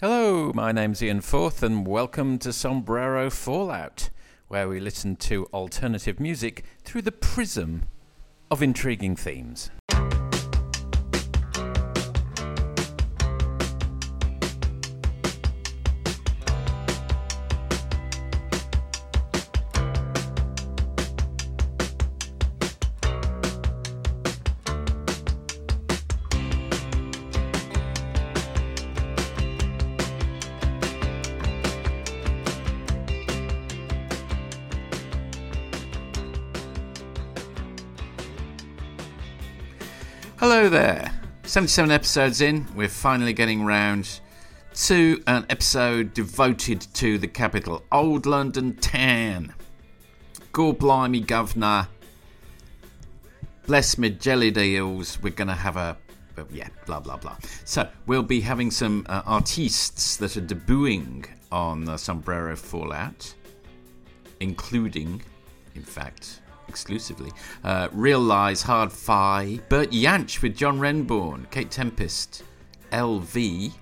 Hello, my name's Ian Forth, and welcome to Sombrero Fallout, where we listen to alternative music through the prism of intriguing themes. 77 episodes in, we're finally getting round to an episode devoted to the capital, Old London Town. Gore blimey, governor. Bless me jelly deals. We're going to have a. Uh, yeah, blah, blah, blah. So, we'll be having some uh, artists that are debuting on the Sombrero Fallout, including, in fact, exclusively. Uh, Real Lies, Hard Fi, Bert Jansch with John Renbourn, Kate Tempest, LV,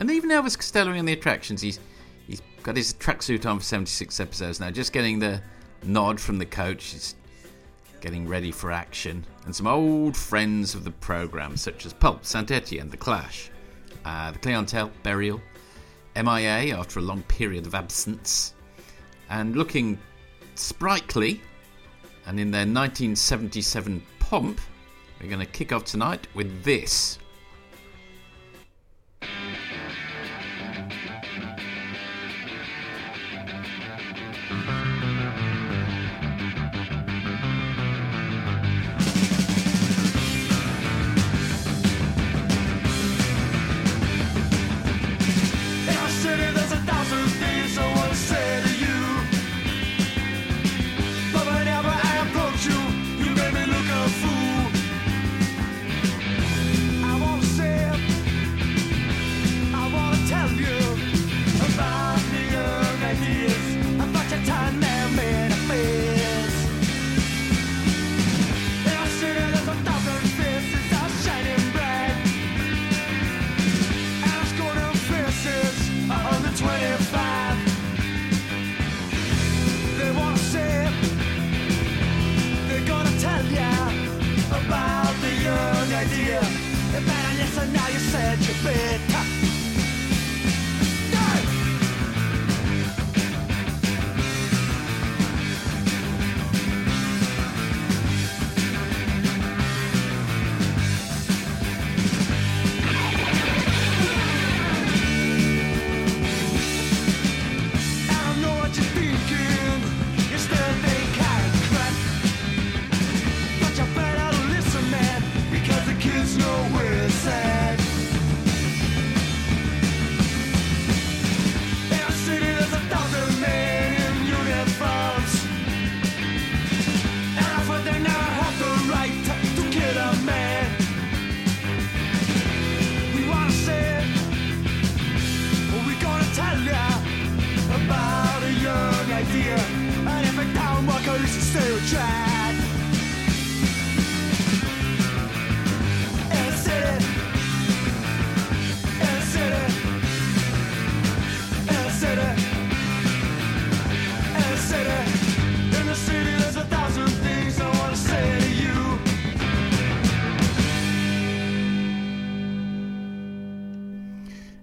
and even Elvis Costello in the attractions. He's he's got his tracksuit on for 76 episodes now, just getting the nod from the coach. He's getting ready for action, and some old friends of the program such as Pulp, Saint Etienne, The Clash, uh, The Clientele, Burial, MIA after a long period of absence, and looking sprightly and in their 1977 pomp, we're going to kick off tonight with this.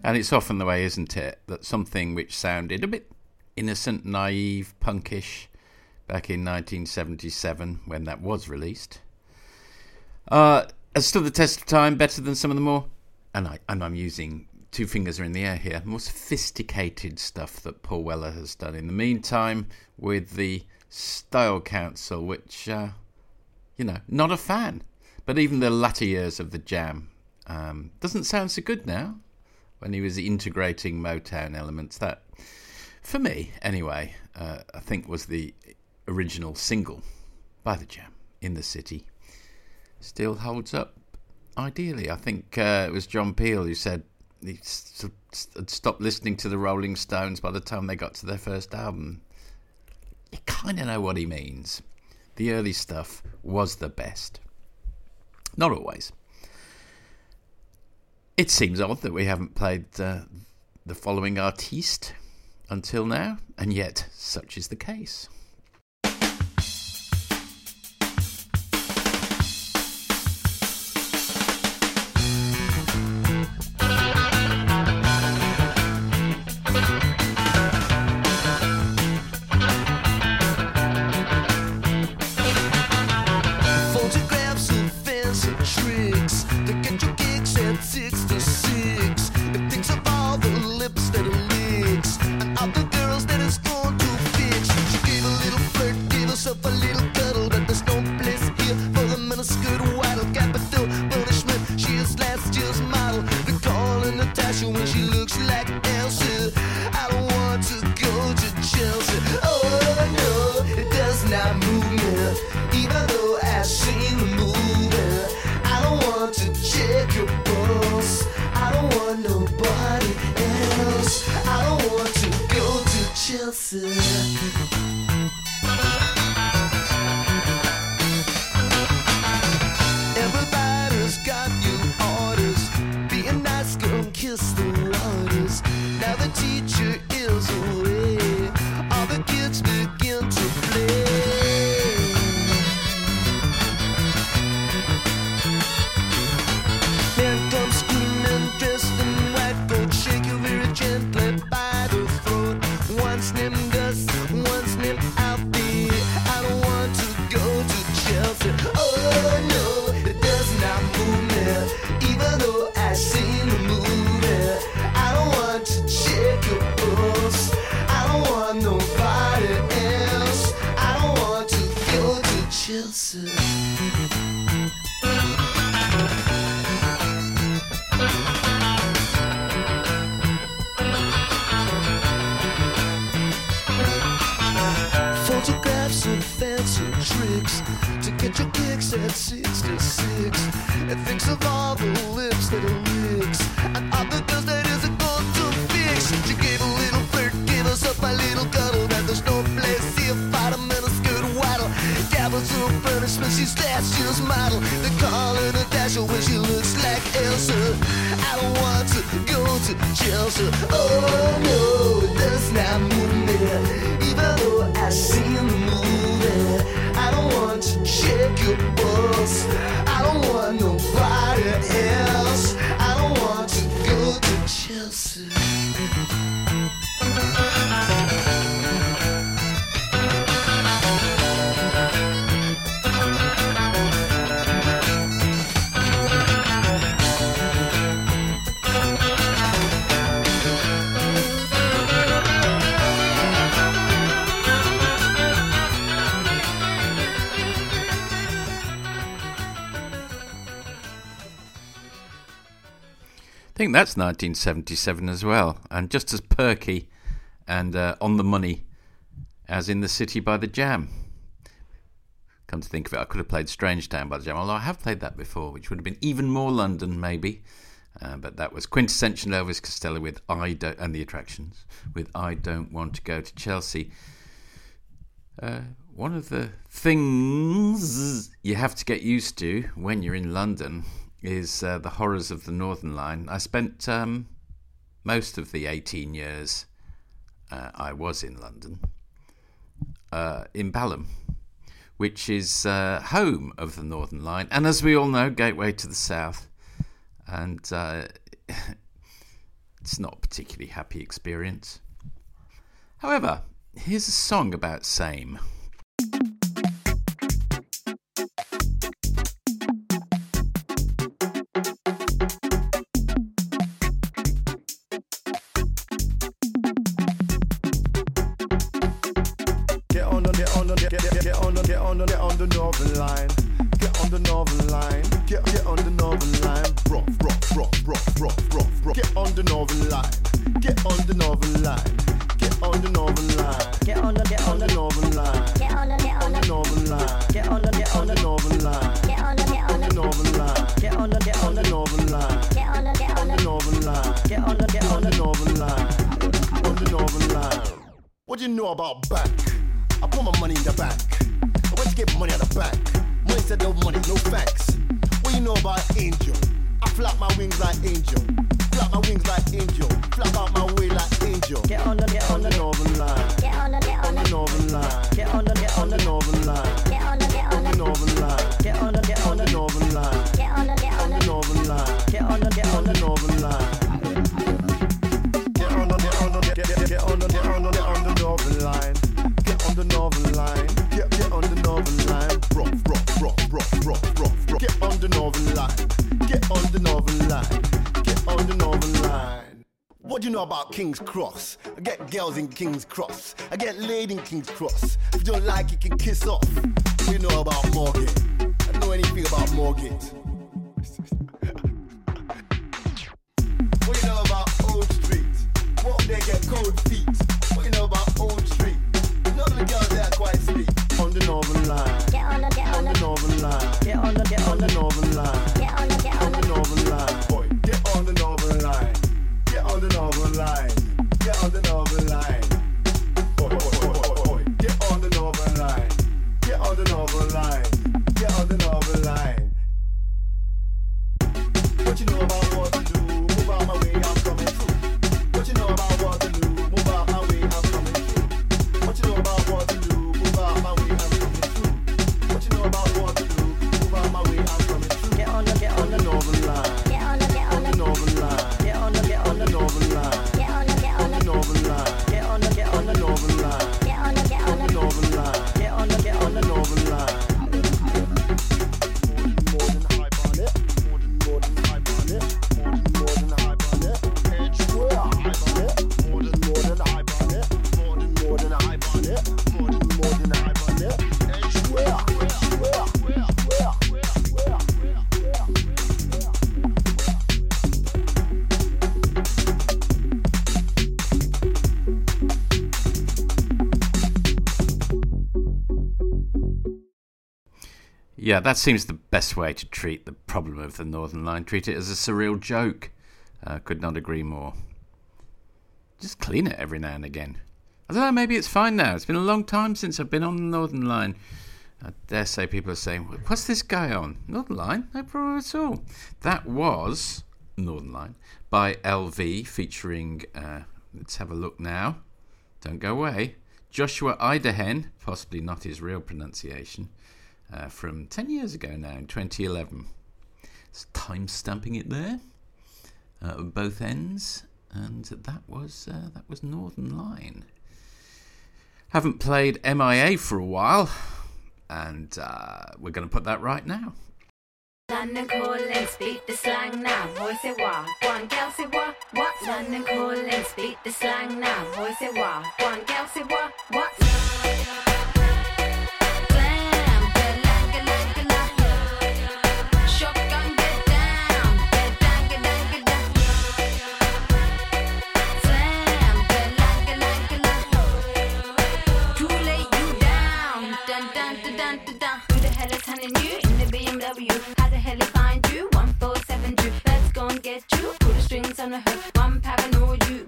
And it's often the way, isn't it, that something which sounded a bit innocent, naive, punkish back in 1977 when that was released uh, has stood the test of time better than some of the more, and, I, and I'm using two fingers are in the air here, more sophisticated stuff that Paul Weller has done in the meantime with the Style Council, which, uh, you know, not a fan. But even the latter years of the Jam um, doesn't sound so good now when he was integrating Motown elements. That, for me anyway, uh, I think was the original single by the Jam in the city. Still holds up ideally. I think uh, it was John Peel who said he had stopped listening to the Rolling Stones by the time they got to their first album. You kind of know what he means. The early stuff was the best. Not always. It seems odd that we haven't played uh, the following artiste until now, and yet such is the case. Thank you. Oh, no. I think that's 1977 as well, and just as perky and uh, on the money as in The City by the Jam. Come to think of it, I could have played Strange Town by the Jam, although I have played that before, which would have been even more London, maybe. Uh, but that was quintessential Elvis Costello with I don't, and the attractions with I don't want to go to Chelsea. Uh, one of the things you have to get used to when you're in London is uh, The Horrors of the Northern Line. I spent um, most of the 18 years uh, I was in London uh, in Balham, which is uh, home of the Northern Line, and as we all know, gateway to the south. And uh, it's not a particularly happy experience. However, here's a song about same. northern line. Get on the northern line. Get get on the northern line. Rock, rock, rock, rock, rock, Bro, bro, Get on the northern line. Get on the northern line. Get on the northern line. Get on the get on the northern line. Get on the get on the northern line. Get on the get on the northern line. Get on the get on the northern line. Get on the get on the northern line. Get on the get on the northern line. Get on the get on the northern line. On the northern line. What do you know about back? I put my money in the bank. Get money out of back. Money said no money, no facts. What you know about angel? I flap my wings like angel. Flap my wings like angel. Flap out my way like angel. Get on the, get on, on the northern line. Get on the, get on, on the northern line. Get on the, get on, on the northern line. Get on know about King's Cross. I get girls in King's Cross. I get laid in King's Cross. If you don't like it, you can kiss off. You know about Morgan. I know anything about Morgan. what do you know about Old Street? What they get cold feet? yeah, that seems the best way to treat the problem of the Northern Line. Treat it as a surreal joke. Uh, could not agree more. Just clean it every now and again. I don't know, maybe it's fine now. It's been a long time since I've been on the Northern Line. I dare say people are saying, What's this guy on? Northern Line? No problem at all. That was Northern Line by LV featuring, uh, let's have a look now. Don't go away. Joshua Idehen, possibly not his real pronunciation uh, from 10 years ago now, 2011. It's time stamping it there, uh, both ends, and that was uh, that was Northern Line. Haven't played MIA for a while, and uh, we're going to put that right now. London calling, speak the slang now, voice it wah. One girl say wah, what? London calling, speak the slang now, voice it wah. One girl say wah, what? for you. How the hell he find you? One four seven two. Let's go and get you. Pull the strings on the hook. One paranoid you.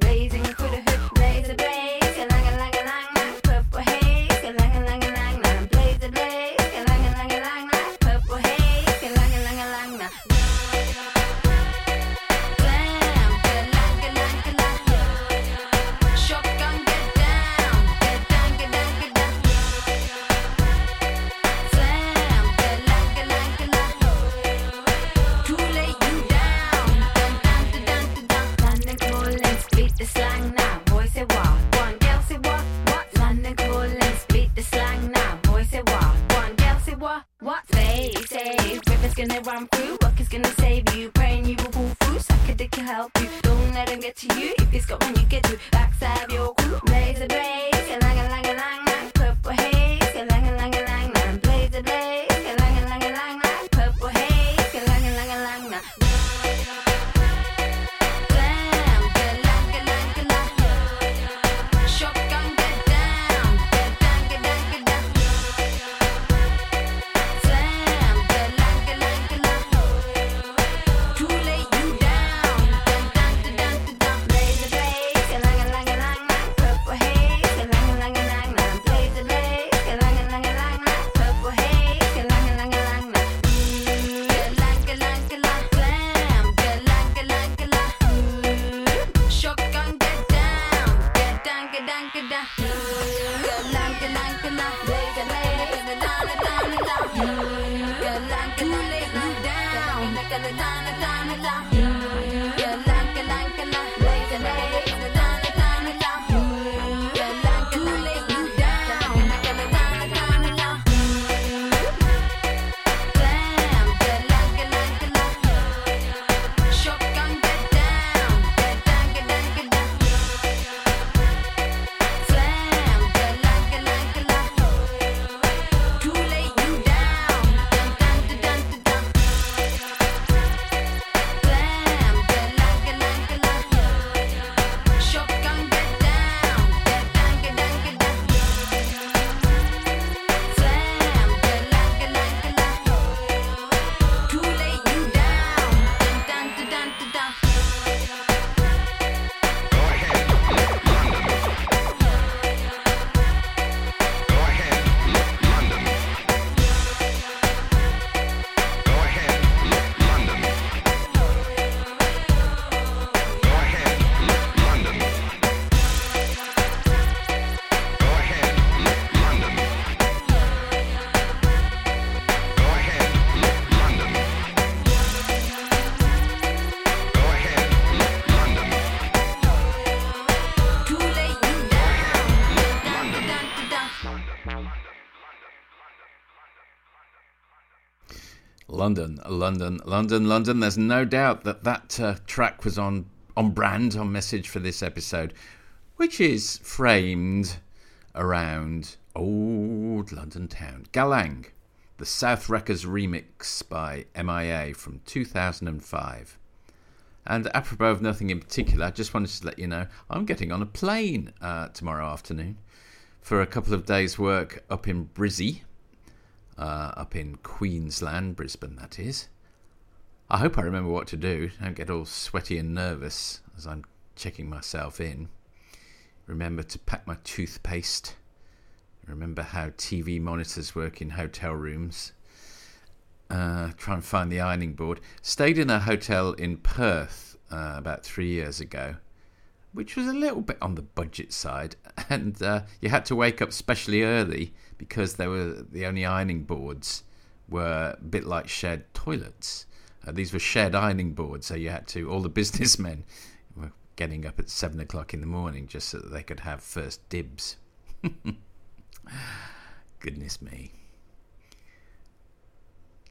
come through. Work is gonna save you. Praying you will pull through. Suck a dick can help you. Don't let him get to you. If he's got one, you get to. Backstab your crew. Blaze a blaze. Lang, lang, lang, lang. Purple haze. Cause I can lay you down. London, London, London, London. There's no doubt that that uh, track was on on brand, on message for this episode, which is framed around old London town. Galang, the South Wreckers remix by MIA from 2005. And apropos of nothing in particular, I just wanted to let you know I'm getting on a plane uh, tomorrow afternoon for a couple of days' work up in Brizzy, uh, up in Queensland, Brisbane, that is. I hope I remember what to do. Don't get all sweaty and nervous as I'm checking myself in. Remember to pack my toothpaste. Remember how TV monitors work in hotel rooms. Uh, try and find the ironing board. Stayed in a hotel in Perth uh, about three years ago, which was a little bit on the budget side, and uh, you had to wake up specially early because there were the only ironing boards were a bit like shared toilets. Uh, these were shared ironing boards, so you had to. All the businessmen were getting up at seven o'clock in the morning just so that they could have first dibs. Goodness me.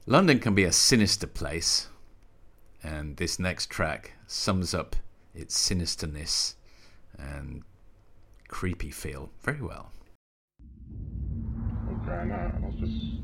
London can be a sinister place, and this next track sums up its sinisterness and creepy feel very well right now. I was just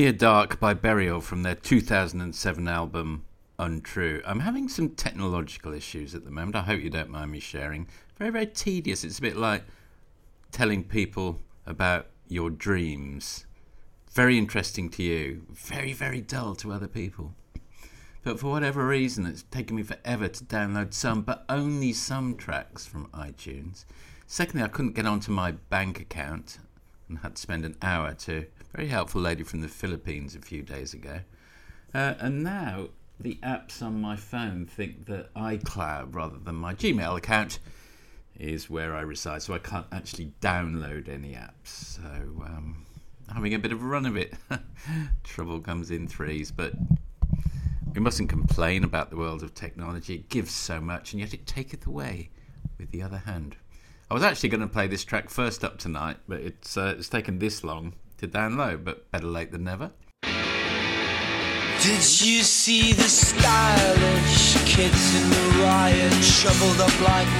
Near Dark by Burial from their 2007 album Untrue. I'm having some technological issues at the moment. I hope you don't mind me sharing. Very, very tedious. It's a bit like telling people about your dreams. Very interesting to you, very, very dull to other people. But for whatever reason, it's taken me forever to download some, but only some tracks from iTunes. Secondly, I couldn't get onto my bank account and had to spend an hour to very helpful lady from the Philippines a few days ago. Uh, and now the apps on my phone think that iCloud, rather than my Gmail account, is where I reside, so I can't actually download any apps. So, um, having a bit of a run of it. Trouble comes in threes, but we mustn't complain about the world of technology. It gives so much, and yet it taketh away with the other hand. I was actually going to play this track first up tonight, but it's uh, it's taken this long to download. But better late than never. Did you see the stylish kids in the riot? Shoveled up like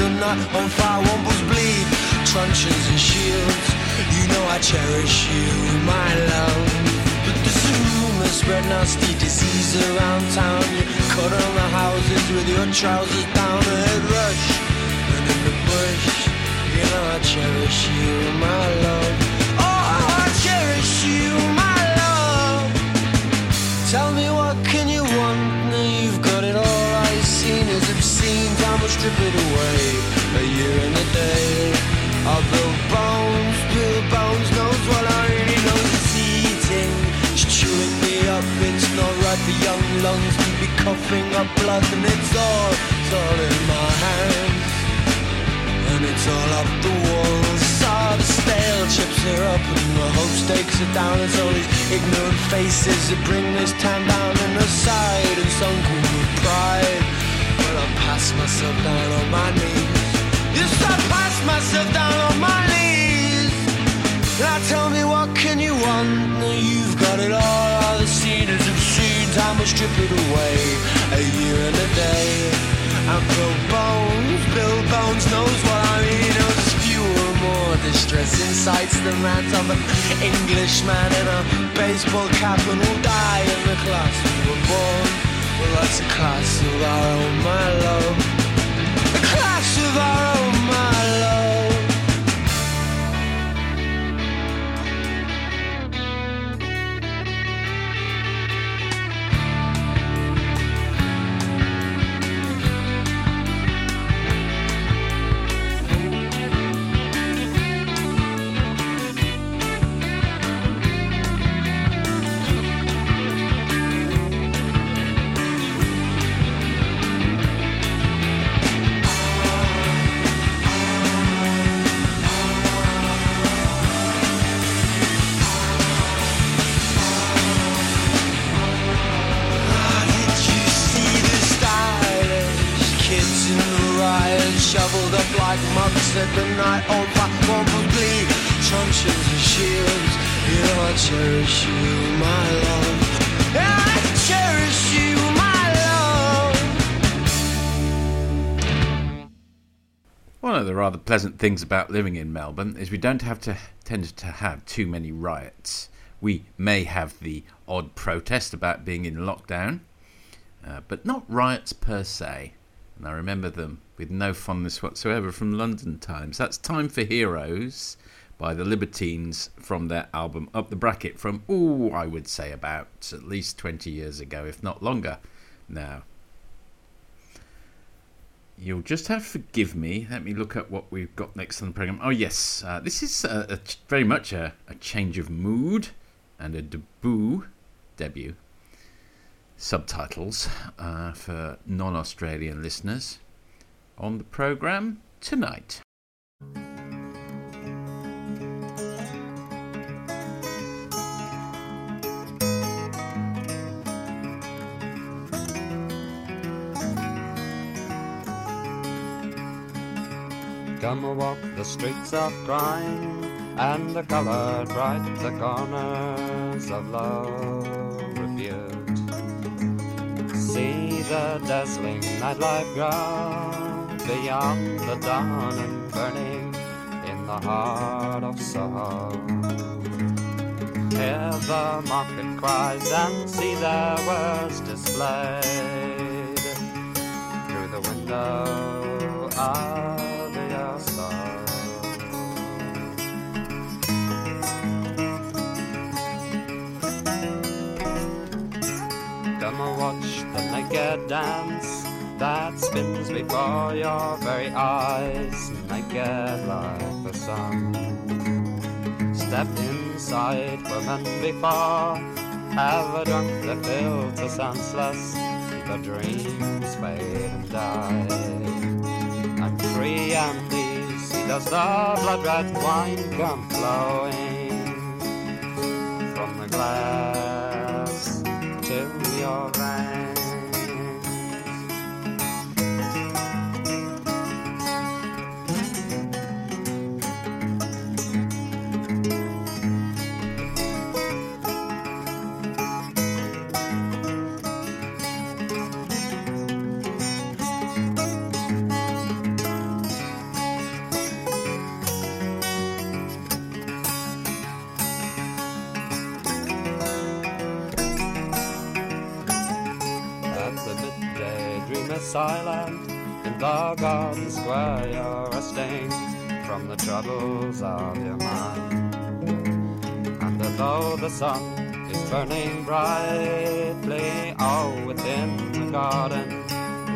the night on fire, wombles bleed, truncheons and shields. You know I cherish you, my love. But spread nasty disease around town. You cut on the houses with your trousers down, a head rush. And in the bush, you know I cherish you, my love. It away. A year and a day. Build bones, build bones, knows what I really know is eating. It's chewing me up, it's not right for young lungs to be coughing up blood, and it's all, it's all in my hands. And it's all up the walls. Saw the stale chips are up and the hope stakes are down. It's all these ignorant faces that bring this town down in the side and sunken with pride. I pass myself down on my knees. Yes, I pass myself down on my knees. Now tell me what can you want? Now you've got it all. All the scene is obscene. Time will strip it away. A year and a day. And Bill Bones, Bill Bones knows what I mean. Knows fewer, more distressing sights than that of an Englishman in a baseball cap and will die in the class we were born. Well, that's a class of our own, my love. A class of our own, pleasant things about living in Melbourne is we don't have to tend to have too many riots. We may have the odd protest about being in lockdown, uh, but not riots per se. And I remember them with no fondness whatsoever from London Times. That's Time for Heroes by the Libertines from their album Up the Bracket from, ooh, I would say about at least 20 years ago, if not longer now. You'll just have to forgive me. Let me look at what we've got next on the program. Oh yes, uh, this is uh, a ch- very much a, a change of mood and a debut, debut. Subtitles uh, for non-Australian listeners on the program tonight. Come a walk the streets of crime and the colored bright the corners of love refute. See the dazzling nightlife ground beyond the dawn and burning in the heart of Soho. hear the market cries and see their wares displayed through the window of Watch the naked dance that spins before your very eyes, naked like the sun. Step inside where men before have drunk the filter senseless, the dreams fade and die. I'm free and easy, does the blood red wine come flowing from the glass to veins? Silent in the garden square you're resting from the troubles of your mind. And although the sun is burning brightly, all within the garden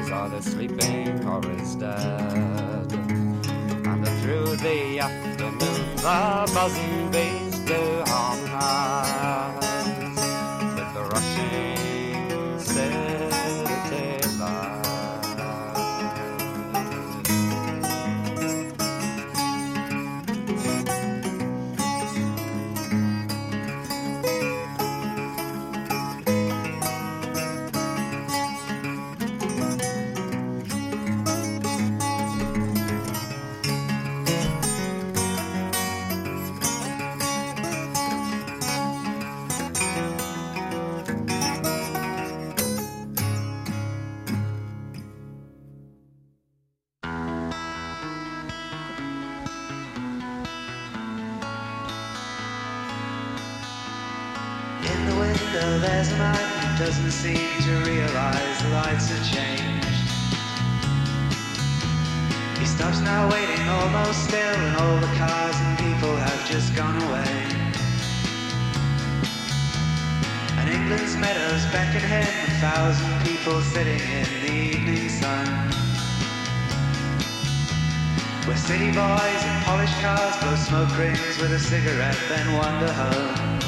is either sleeping or is dead. And through the afternoon the buzzing bees do with city boys in polished cars blow smoke rings with a cigarette, then wander home.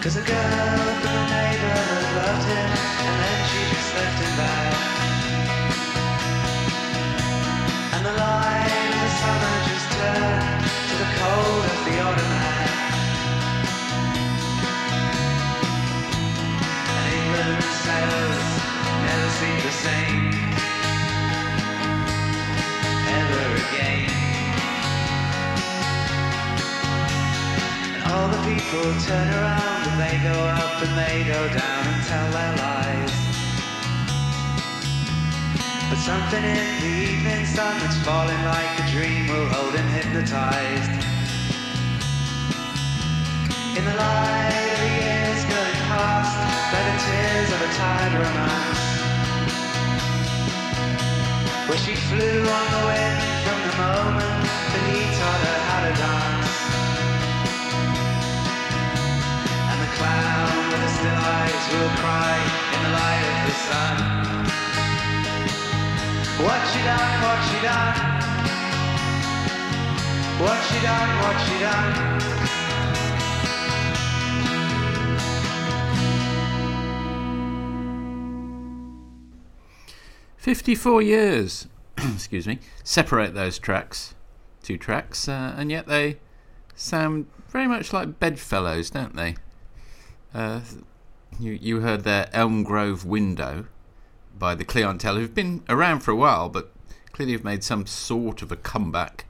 Cause a girl from the neighborhood loved him And then she just left him back And the light of the summer just turned To the cold of the automat And England's meadows never seem the same people turn around and they go up and they go down and tell their lies. But something in the evening sun that's falling like a dream will hold him hypnotized. In the light of the years going past, by the tears of a tired romance. Where she flew on the wind from the moment that he taught her how to dance. The still eyes will cry in the light of the sun. What she done, what she done? What she done, what she done? 54 years, excuse me, separate those tracks, two tracks, uh, and yet they sound very much like bedfellows, don't they? Uh, you, you heard their Elm Grove Window by the Clientele, who've been around for a while, but clearly have made some sort of a comeback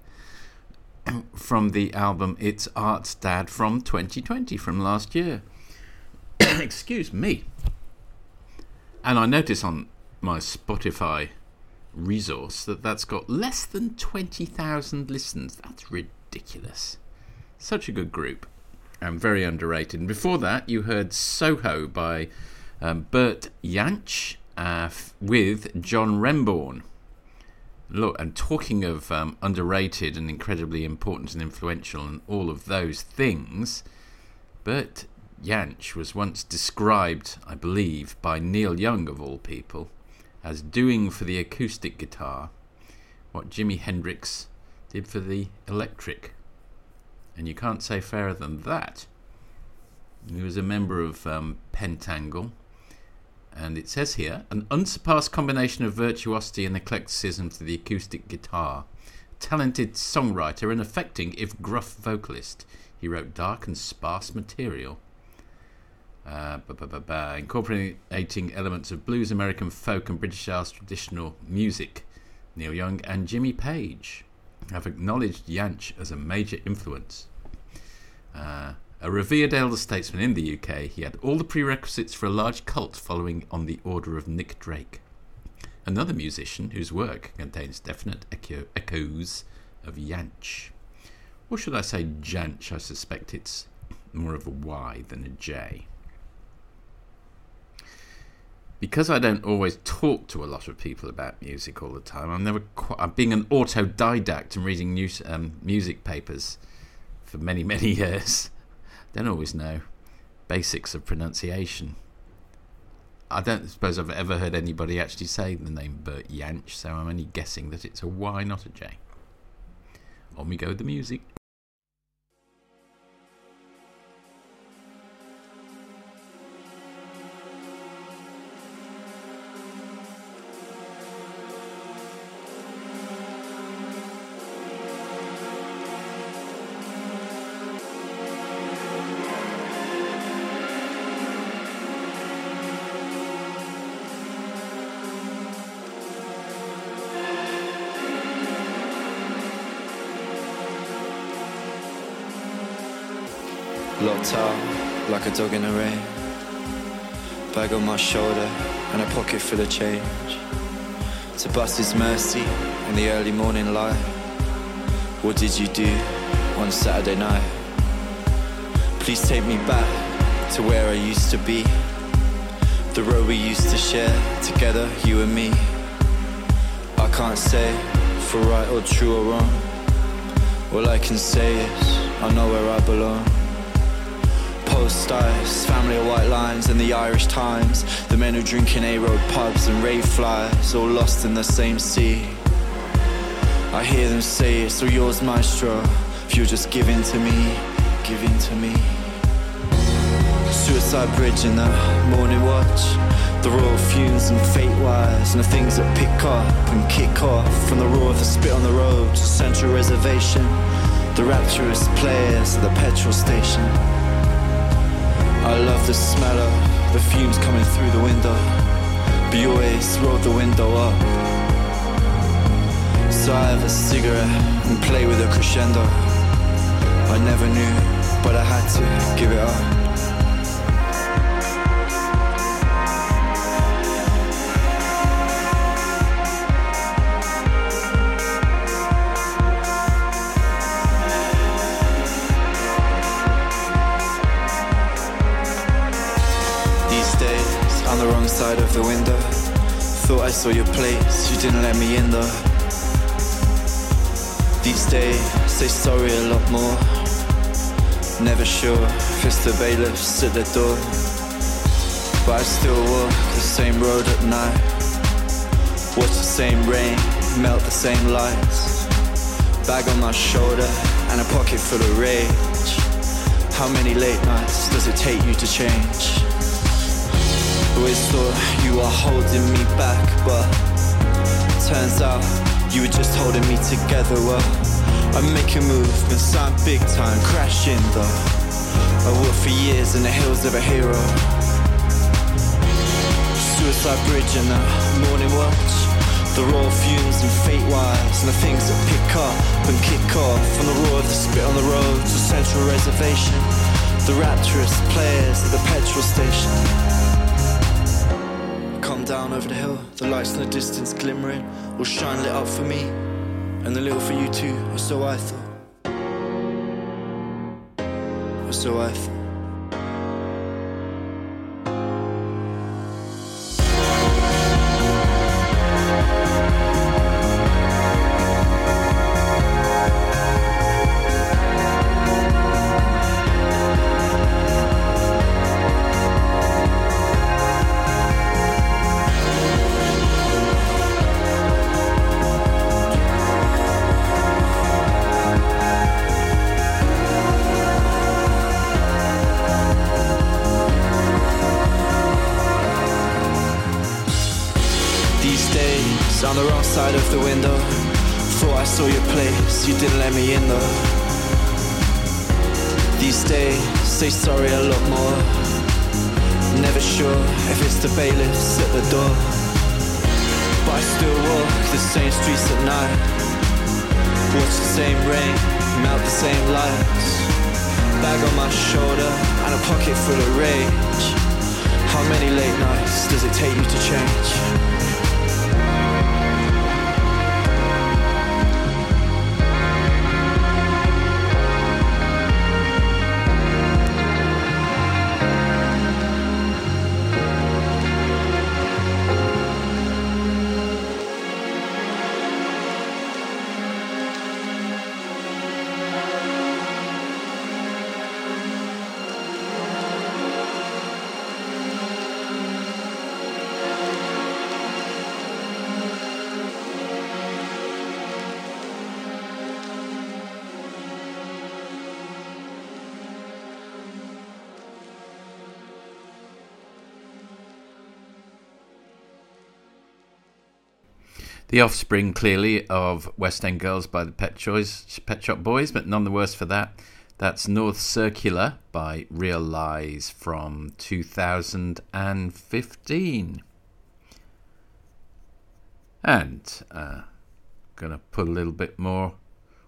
from the album It's Art's Dad from 2020, from last year. Excuse me. And I notice on my Spotify resource that that's got less than 20,000 listens. That's ridiculous. Such a good group and very underrated. And before that, you heard Soho by um, Bert Jansch uh, with John Renbourn. Look, and talking of um, underrated and incredibly important and influential and all of those things, Bert Jansch was once described, I believe, by Neil Young of all people, as doing for the acoustic guitar what Jimi Hendrix did for the electric. And you can't say fairer than that. He was a member of um, Pentangle, and it says here an unsurpassed combination of virtuosity and eclecticism to the acoustic guitar. Talented songwriter and affecting, if gruff, vocalist. He wrote dark and sparse material. Uh, incorporating elements of blues, American folk, and British Isles traditional music. Neil Young and Jimmy Page have acknowledged Jansch as a major influence. Uh, a revered elder statesman in the UK, he had all the prerequisites for a large cult following on the order of Nick Drake. Another musician whose work contains definite echo- echoes of Jansch. Or should I say Jansch? I suspect it's more of a Y than a J. Because I don't always talk to a lot of people about music all the time, I'm never quite, I'm being an autodidact and reading news, um, music papers for many, many years. Don't always know basics of pronunciation. I don't suppose I've ever heard anybody actually say the name Bert Jansch, so I'm only guessing that it's a Y, not a J. On we go with the music. Out like a dog in the rain. Bag on my shoulder and a pocket full of change. To bust his mercy in the early morning light. What did you do on Saturday night? Please take me back to where I used to be. The road we used to share together, you and me. I can't say for right or true or wrong. All I can say is I know where I belong ice, family of white lines and the Irish Times. The men who drink in A-road pubs and rave flyers, all lost in the same sea. I hear them say it's all yours, maestro. If you're just giving to me, giving to me. Suicide bridge in the morning watch. The royal fumes and fate wires and the things that pick up and kick off from the roar of the spit on the road to Central Reservation. The rapturous players at the petrol station. I love the smell of the fumes coming through the window. But you always roll the window up. So I have a cigarette and play with a crescendo. I never knew, but I had to give it up. Side of the window. Thought I saw your place, you didn't let me in though. These days, say sorry a lot more. Never sure if it's the bailiffs at the door. But I still walk the same road at night. Watch the same rain, melt the same lights. Bag on my shoulder and a pocket full of rage. How many late nights does it take you to change? Always thought you were holding me back, but turns out you were just holding me together. Well, I make a move and sound big time, crashing though. I worked for years in the hills of a hero. Suicide bridge and the morning watch. The raw fumes and fate wires and the things that pick up and kick off from the roar of the spit on the road to Central Reservation. The rapturous players at the petrol station. Down over the hill, the lights in the distance glimmering, will shine lit up for me, and a little for you too, or so I thought. or so I thought. You didn't let me in though. These days, say sorry a lot more. Never sure if it's the bailiffs at the door. But I still walk the same streets at night. Watch the same rain, melt the same lights. Bag on my shoulder and a pocket full of rage. How many late nights does it take you to change? The offspring, clearly, of West End Girls by the Pet, Choice, Pet Shop Boys, but none the worse for that. That's North Circular by Real Lies from 2015. And uh, gonna put a little bit more,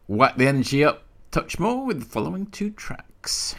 whack the energy up, touch more with the following two tracks.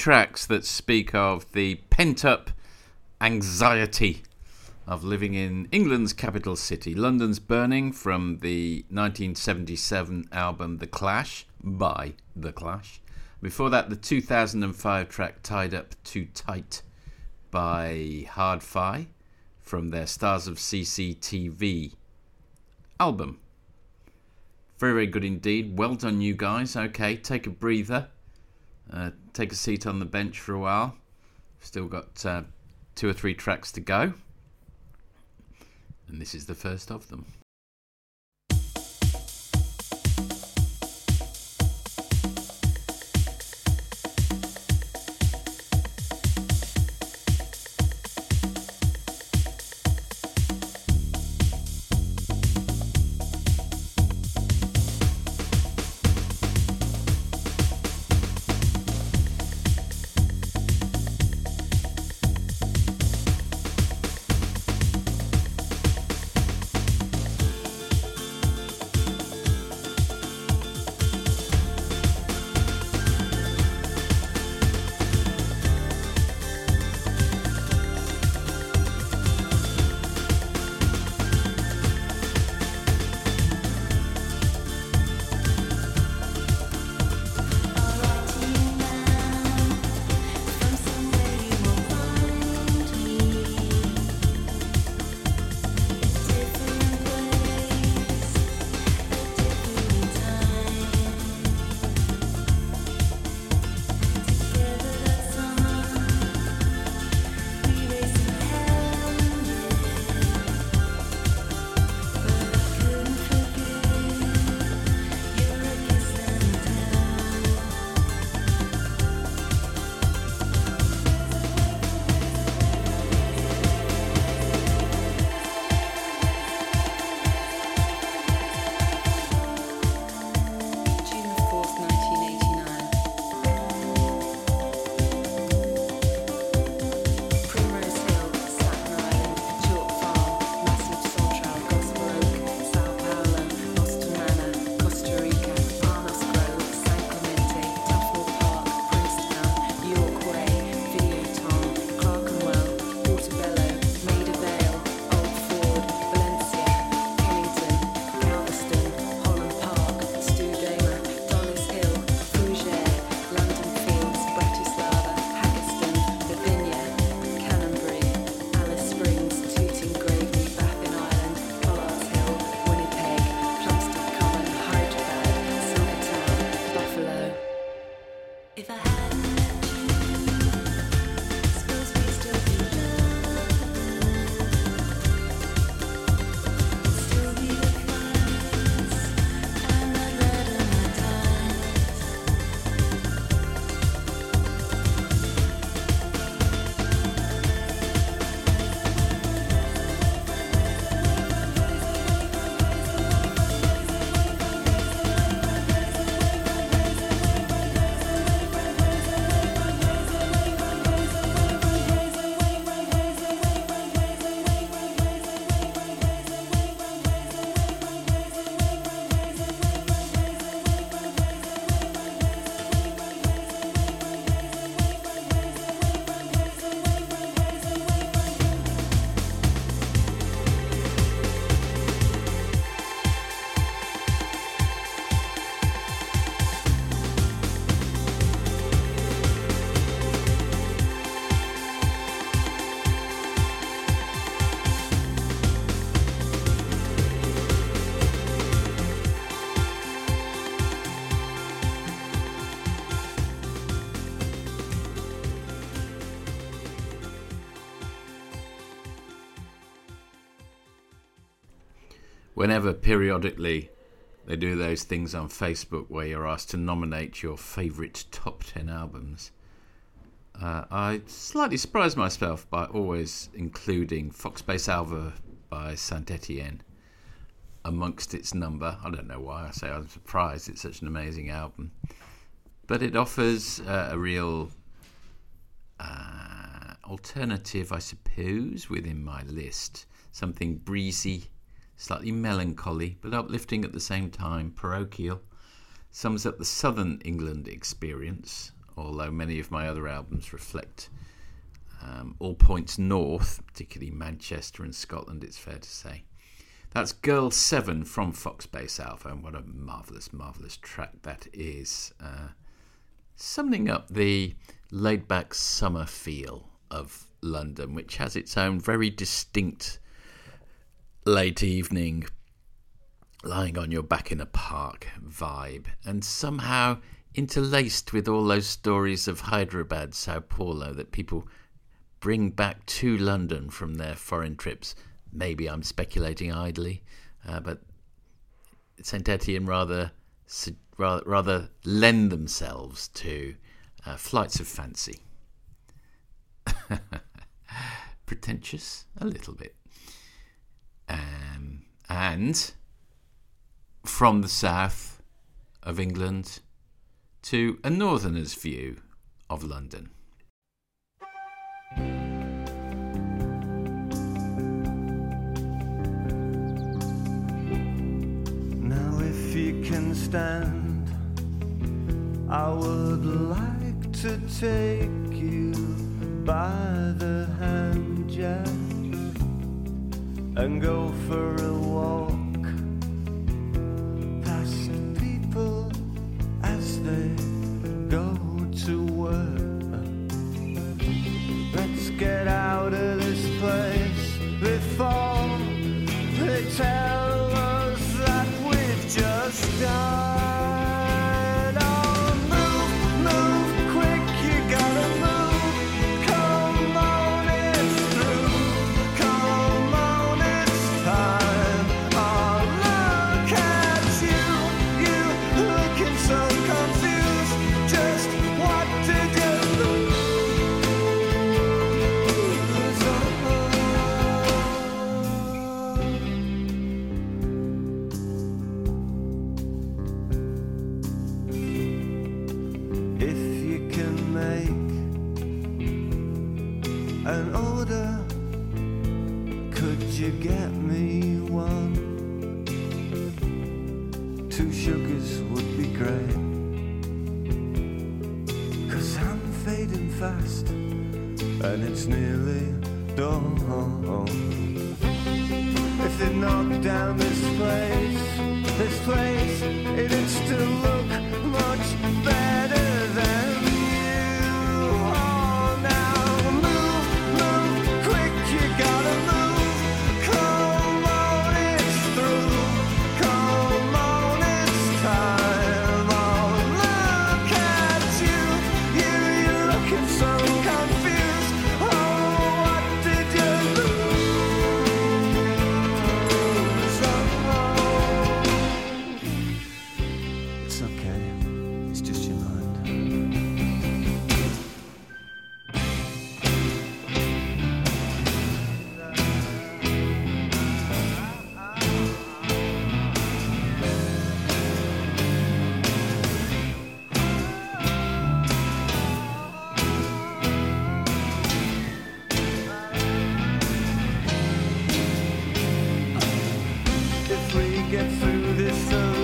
Tracks that speak of the pent up anxiety of living in England's capital city. London's Burning from the 1977 album The Clash by The Clash. Before that, the 2005 track Tied Up Too Tight by Hard Fi from their Stars of CCTV album. Very, very good indeed. Well done, you guys. Okay, take a breather. Uh, take a seat on the bench for a while. Still got uh, two or three tracks to go. And this is the first of them. Whenever periodically they do those things on Facebook where you're asked to nominate your favourite top 10 albums, uh, I slightly surprised myself by always including Foxbase Alpha by Saint Etienne amongst its number. I don't know why I say I'm surprised, it's such an amazing album. But it offers uh, a real uh, alternative, I suppose, within my list. Something breezy, slightly melancholy, but uplifting at the same time, parochial. Sums up the southern England experience, although many of my other albums reflect um, all points north, particularly Manchester and Scotland, it's fair to say. That's Girl 7 from Foxbase Alpha, and what a marvellous, marvellous track that is. Uh, summing up the laid back summer feel of London, which has its own very distinct late evening, lying on your back in a park vibe, and somehow interlaced with all those stories of Hyderabad, Sao Paulo that people bring back to London from their foreign trips. Maybe I'm speculating idly, uh, but St Etienne rather rather, rather lend themselves to uh, flights of fancy. Pretentious, a little bit. Um, and from the south of England to a northerner's view of London. Now, if you can stand, I would like to take you by the hand, Jack, and go for a walk past people as they get through this uh,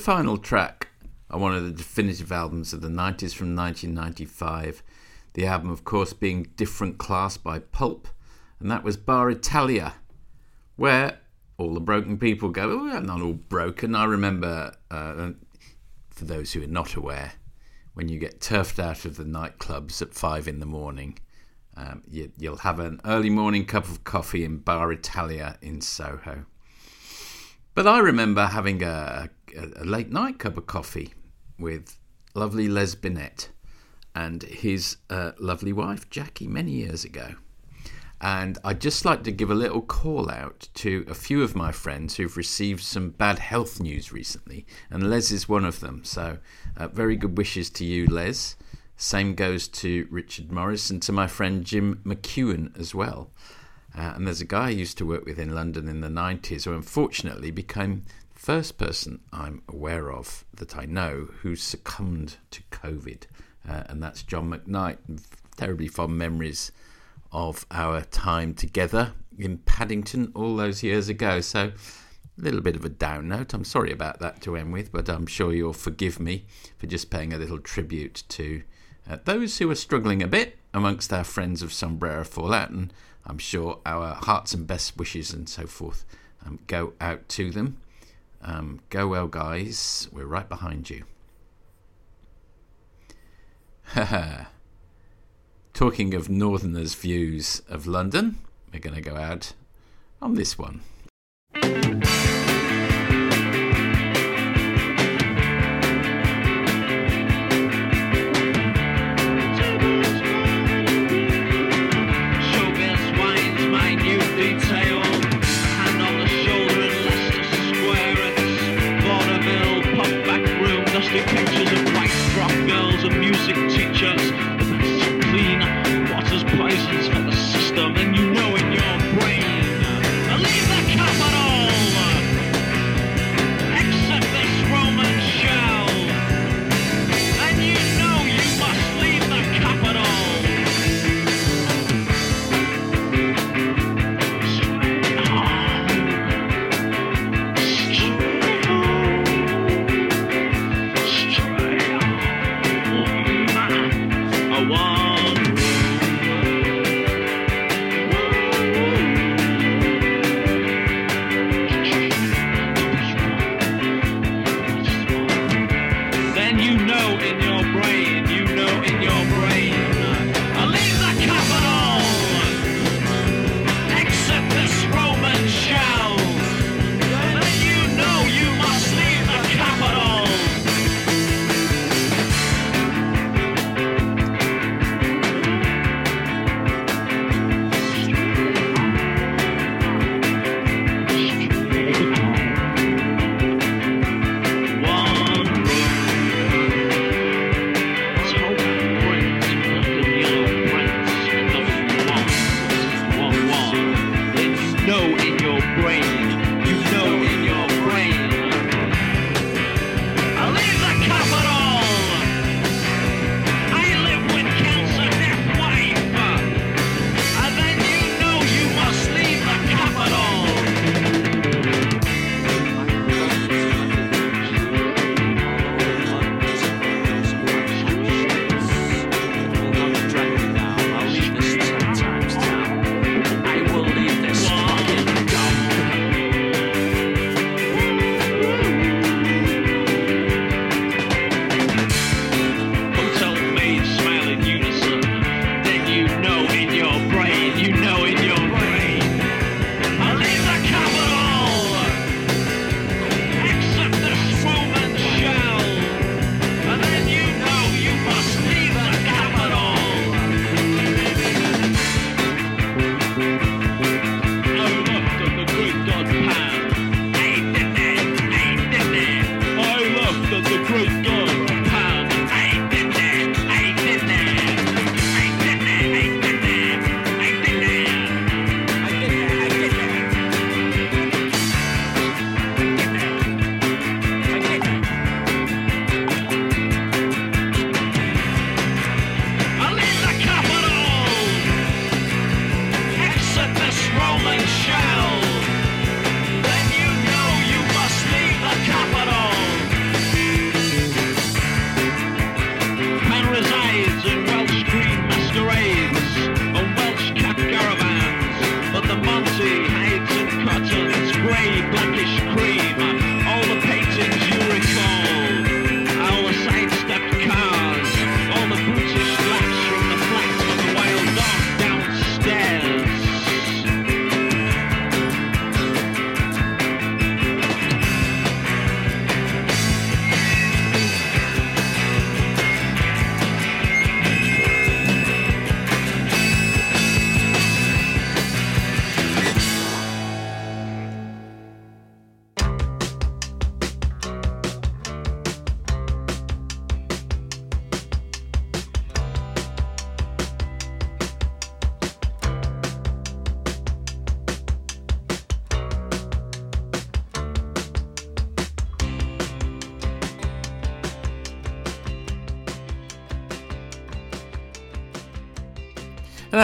The final track on one of the definitive albums of the 90s from 1995. The album, of course, being Different Class by Pulp, and that was Bar Italia, where all the broken people go, oh, I'm not all broken. I remember, uh, for those who are not aware, when you get turfed out of the nightclubs at five in the morning, um, you, you'll have an early morning cup of coffee in Bar Italia in Soho. But I remember having a, a, a late night cup of coffee with lovely Les Binet and his uh, lovely wife Jackie many years ago. And I'd just like to give a little call out to a few of my friends who've received some bad health news recently, and Les is one of them. So, uh, very good wishes to you, Les. Same goes to Richard Morris and to my friend Jim McEwen as well. Uh, and there's a guy I used to work with in London in the 90s who unfortunately became first person I'm aware of that I know who succumbed to COVID. Uh, and that's John McKnight. Terribly fond memories of our time together in Paddington all those years ago. So, a little bit of a down note. I'm sorry about that to end with, but I'm sure you'll forgive me for just paying a little tribute to uh, those who are struggling a bit amongst our friends of Sombrero Fallout. And I'm sure our hearts and best wishes and so forth um, go out to them. Um, go well, guys. We're right behind you. Talking of Northerners' views of London, we're going to go out on this one.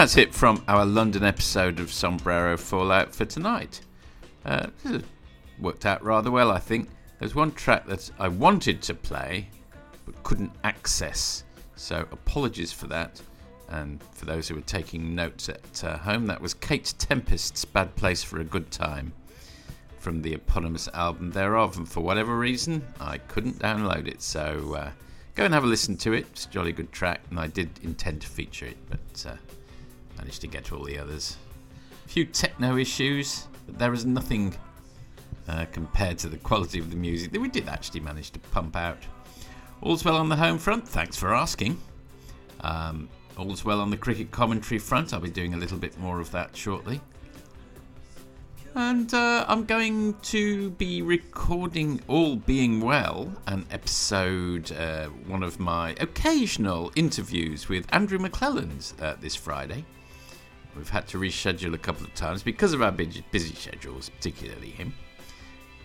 That's it from our London episode of Sombrero Fallout for tonight. Uh, this has worked out rather well, I think. There's one track that I wanted to play but couldn't access, so apologies for that. And for those who were taking notes at uh, home, that was Kate Tempest's Bad Place for a Good Time from the eponymous album thereof. And for whatever reason, I couldn't download it, so uh, go and have a listen to it. It's a jolly good track, and I did intend to feature it, but uh, managed to get to all the others. A few techno issues, but there is nothing uh, compared to the quality of the music that we did actually manage to pump out. All's well on the home front, thanks for asking. Um, all's well on the cricket commentary front, I'll be doing a little bit more of that shortly. And uh, I'm going to be recording, all being well, an episode, uh, one of my occasional interviews with Andrew McClelland uh, this Friday. We've had to reschedule a couple of times because of our busy, schedules, particularly him.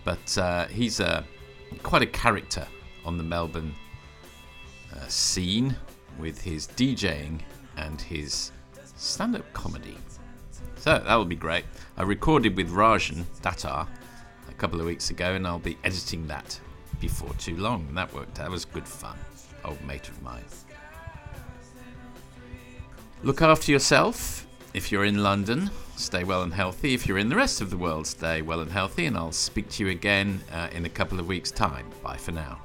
But uh, he's uh, quite a character on the Melbourne uh, scene with his DJing and his stand up comedy. So that will be great. I recorded with Rajan Datar a couple of weeks ago, and I'll be editing that before too long. And that worked. That was good fun. Old mate of mine. Look after yourself if you're in London. Stay well and healthy. If you're in the rest of the world, stay well and healthy. And I'll speak to you again uh, in a couple of weeks' time. Bye for now.